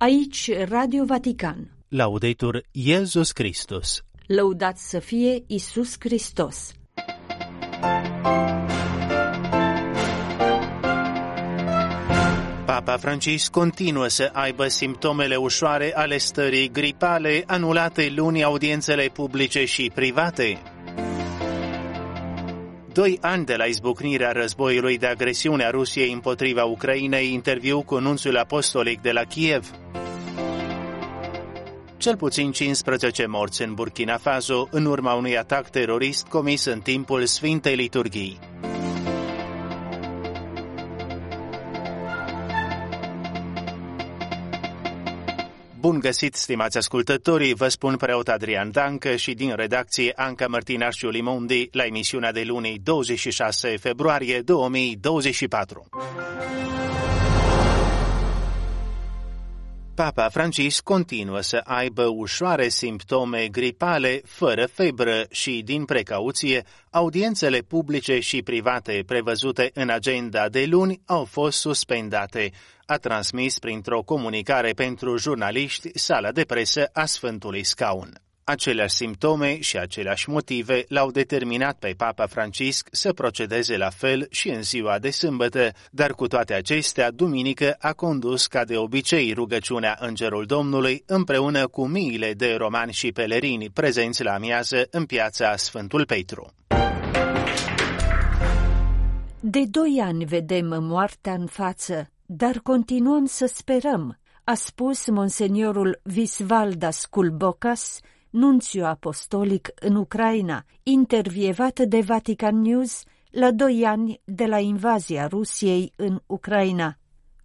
Aici Radio Vatican. Laudetur Iesus Christus. Lăudat să fie Isus Hristos. Papa Francis continuă să aibă simptomele ușoare ale stării gripale, anulate luni audiențele publice și private. Doi ani de la izbucnirea războiului de agresiune a Rusiei împotriva Ucrainei, interviu cu nunțul apostolic de la Kiev. Cel puțin 15 morți în Burkina Faso în urma unui atac terorist comis în timpul Sfintei Liturghii. Bun găsit, stimați ascultătorii, vă spun preot Adrian Dancă și din redacție Anca Martinașiu Limondi la emisiunea de luni 26 februarie 2024. Papa Francis continuă să aibă ușoare simptome gripale, fără febră și, din precauție, audiențele publice și private prevăzute în agenda de luni au fost suspendate, a transmis printr-o comunicare pentru jurnaliști sala de presă a Sfântului Scaun. Aceleași simptome și aceleași motive l-au determinat pe Papa Francisc să procedeze la fel și în ziua de sâmbătă, dar cu toate acestea, duminică a condus ca de obicei rugăciunea Îngerul Domnului împreună cu miile de romani și pelerini prezenți la amiază în piața Sfântul Petru. De doi ani vedem moartea în față, dar continuăm să sperăm, a spus monseniorul Visvaldas Kulbokas, nunțiu apostolic în Ucraina, intervievat de Vatican News la doi ani de la invazia Rusiei în Ucraina.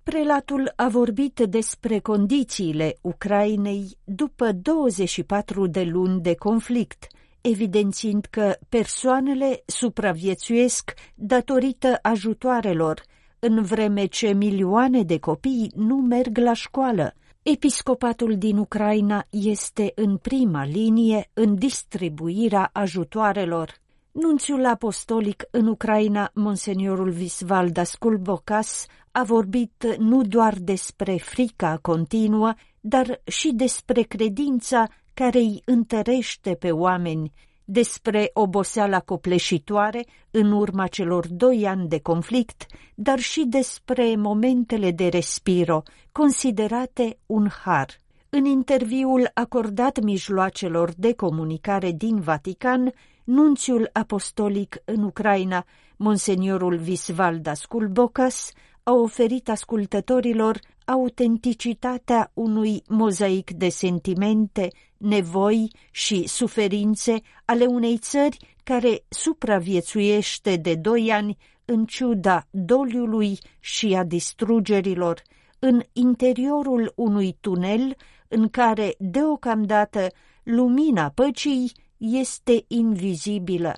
Prelatul a vorbit despre condițiile Ucrainei după 24 de luni de conflict, evidențiind că persoanele supraviețuiesc datorită ajutoarelor, în vreme ce milioane de copii nu merg la școală, Episcopatul din Ucraina este în prima linie în distribuirea ajutoarelor. Nunțiul apostolic în Ucraina, monseniorul Visvaldas Kulbokas, a vorbit nu doar despre frica continuă, dar și despre credința care îi întărește pe oameni, despre oboseala copleșitoare în urma celor doi ani de conflict, dar și despre momentele de respiro, considerate un har. În interviul acordat mijloacelor de comunicare din Vatican, nunțiul apostolic în Ucraina, monseniorul Visvaldas Kulbokas, a oferit ascultătorilor autenticitatea unui mozaic de sentimente, nevoi și suferințe ale unei țări care supraviețuiește de doi ani în ciuda doliului și a distrugerilor, în interiorul unui tunel în care deocamdată lumina păcii este invizibilă.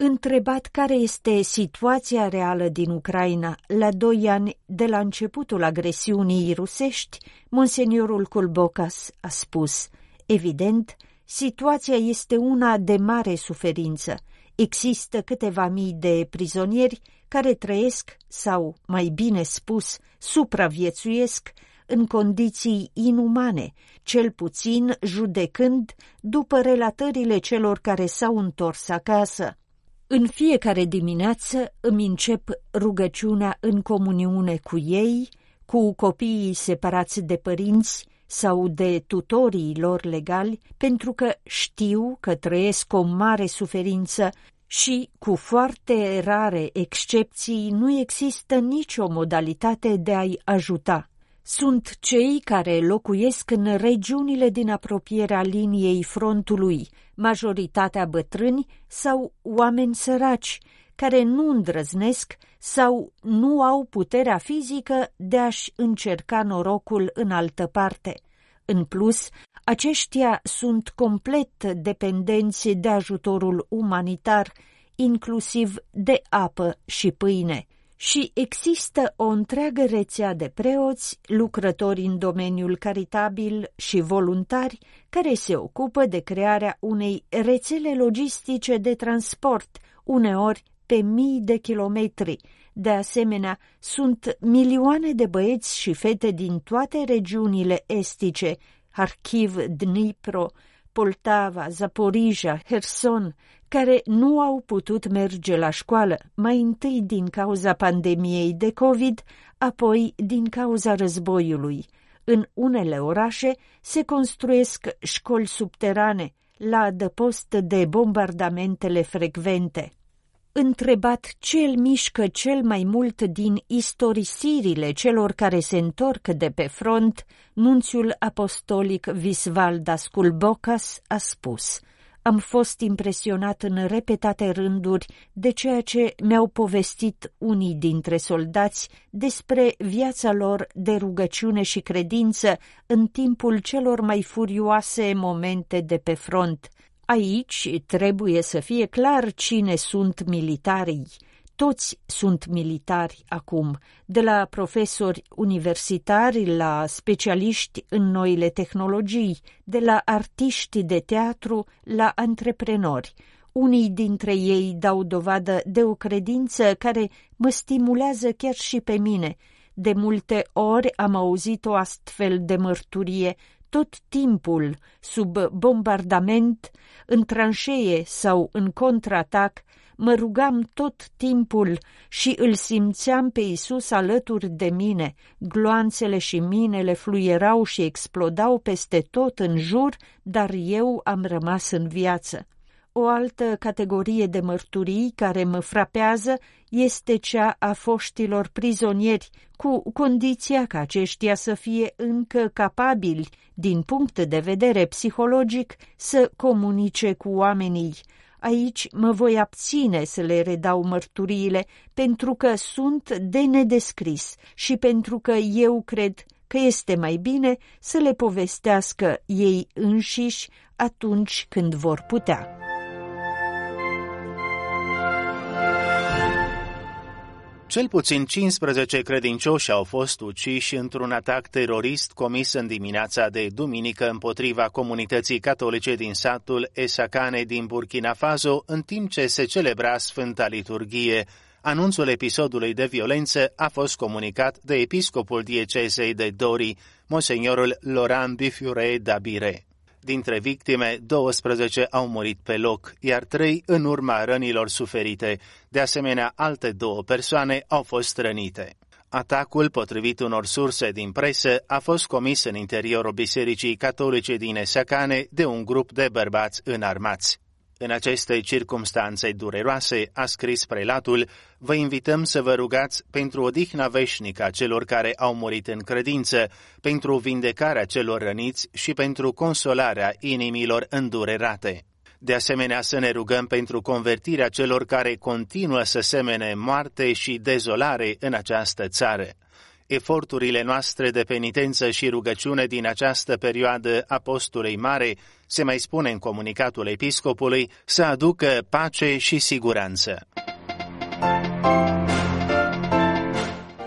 Întrebat care este situația reală din Ucraina la doi ani de la începutul agresiunii rusești, monseniorul Colbocas a spus, evident, situația este una de mare suferință. Există câteva mii de prizonieri care trăiesc, sau, mai bine spus, supraviețuiesc în condiții inumane, cel puțin judecând după relatările celor care s-au întors acasă. În fiecare dimineață îmi încep rugăciunea în comuniune cu ei, cu copiii separați de părinți sau de tutorii lor legali, pentru că știu că trăiesc o mare suferință și, cu foarte rare excepții, nu există nicio modalitate de a-i ajuta. Sunt cei care locuiesc în regiunile din apropierea liniei frontului, majoritatea bătrâni sau oameni săraci, care nu îndrăznesc sau nu au puterea fizică de a-și încerca norocul în altă parte. În plus, aceștia sunt complet dependenți de ajutorul umanitar, inclusiv de apă și pâine și există o întreagă rețea de preoți, lucrători în domeniul caritabil și voluntari care se ocupă de crearea unei rețele logistice de transport, uneori pe mii de kilometri, De asemenea, sunt milioane de băieți și fete din toate regiunile estice, Harkiv, Dnipro, Poltava, Zaporija, Herson, care nu au putut merge la școală, mai întâi din cauza pandemiei de COVID, apoi din cauza războiului. În unele orașe se construiesc școli subterane, la adăpost de bombardamentele frecvente. Întrebat ce îl mișcă cel mai mult din istorisirile celor care se întorc de pe front, nunțiul apostolic Visvaldas Kulbokas a spus – am fost impresionat în repetate rânduri de ceea ce mi-au povestit unii dintre soldați despre viața lor de rugăciune și credință în timpul celor mai furioase momente de pe front. Aici trebuie să fie clar cine sunt militarii toți sunt militari acum, de la profesori universitari la specialiști în noile tehnologii, de la artiști de teatru la antreprenori. Unii dintre ei dau dovadă de o credință care mă stimulează chiar și pe mine. De multe ori am auzit o astfel de mărturie tot timpul, sub bombardament, în tranșee sau în contraatac, mă rugam tot timpul și îl simțeam pe Isus alături de mine. Gloanțele și minele fluierau și explodau peste tot în jur, dar eu am rămas în viață. O altă categorie de mărturii care mă frapează este cea a foștilor prizonieri, cu condiția ca aceștia să fie încă capabili, din punct de vedere psihologic, să comunice cu oamenii. Aici mă voi abține să le redau mărturiile, pentru că sunt de nedescris și pentru că eu cred că este mai bine să le povestească ei înșiși atunci când vor putea. Cel puțin 15 credincioși au fost uciși într-un atac terorist comis în dimineața de duminică împotriva comunității catolice din satul Esacane din Burkina Faso, în timp ce se celebra Sfânta Liturghie. Anunțul episodului de violență a fost comunicat de episcopul diecezei de Dori, monsignorul Laurent Bifiure Dabire. Dintre victime, 12 au murit pe loc, iar 3 în urma rănilor suferite. De asemenea, alte două persoane au fost rănite. Atacul, potrivit unor surse din presă, a fost comis în interiorul Bisericii Catolice din Esacane de un grup de bărbați înarmați. În aceste circumstanțe dureroase, a scris prelatul, vă invităm să vă rugați pentru odihna veșnică a celor care au murit în credință, pentru vindecarea celor răniți și pentru consolarea inimilor îndurerate. De asemenea, să ne rugăm pentru convertirea celor care continuă să semene moarte și dezolare în această țară eforturile noastre de penitență și rugăciune din această perioadă a postului mare, se mai spune în comunicatul episcopului, să aducă pace și siguranță.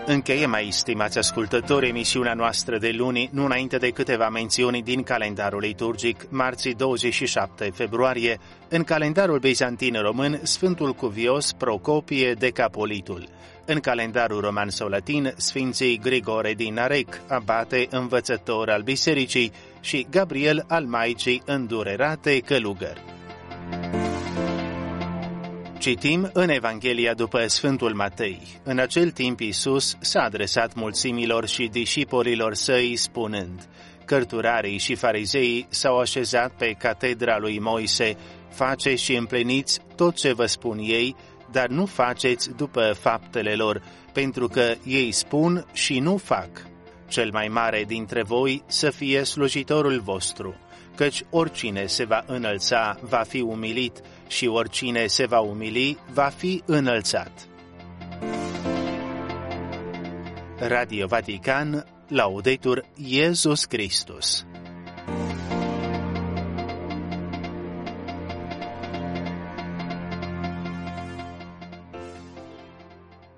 Încheiem mai, stimați ascultători, emisiunea noastră de luni, nu înainte de câteva mențiuni din calendarul liturgic, marții 27 februarie, în calendarul bizantin român, Sfântul Cuvios Procopie de Capolitul. În calendarul roman sau latin, Sfinții Grigore din Arec, abate învățător al bisericii, și Gabriel al Maicii îndurerate călugăr. Citim în Evanghelia după Sfântul Matei. În acel timp Iisus s-a adresat mulțimilor și discipolilor săi spunând, Cărturarii și farizeii s-au așezat pe catedra lui Moise, face și împliniți tot ce vă spun ei, dar nu faceți după faptele lor, pentru că ei spun și nu fac. Cel mai mare dintre voi să fie slujitorul vostru, căci oricine se va înălța va fi umilit și oricine se va umili va fi înălțat. Radio Vatican, Laudetur Iesus Christus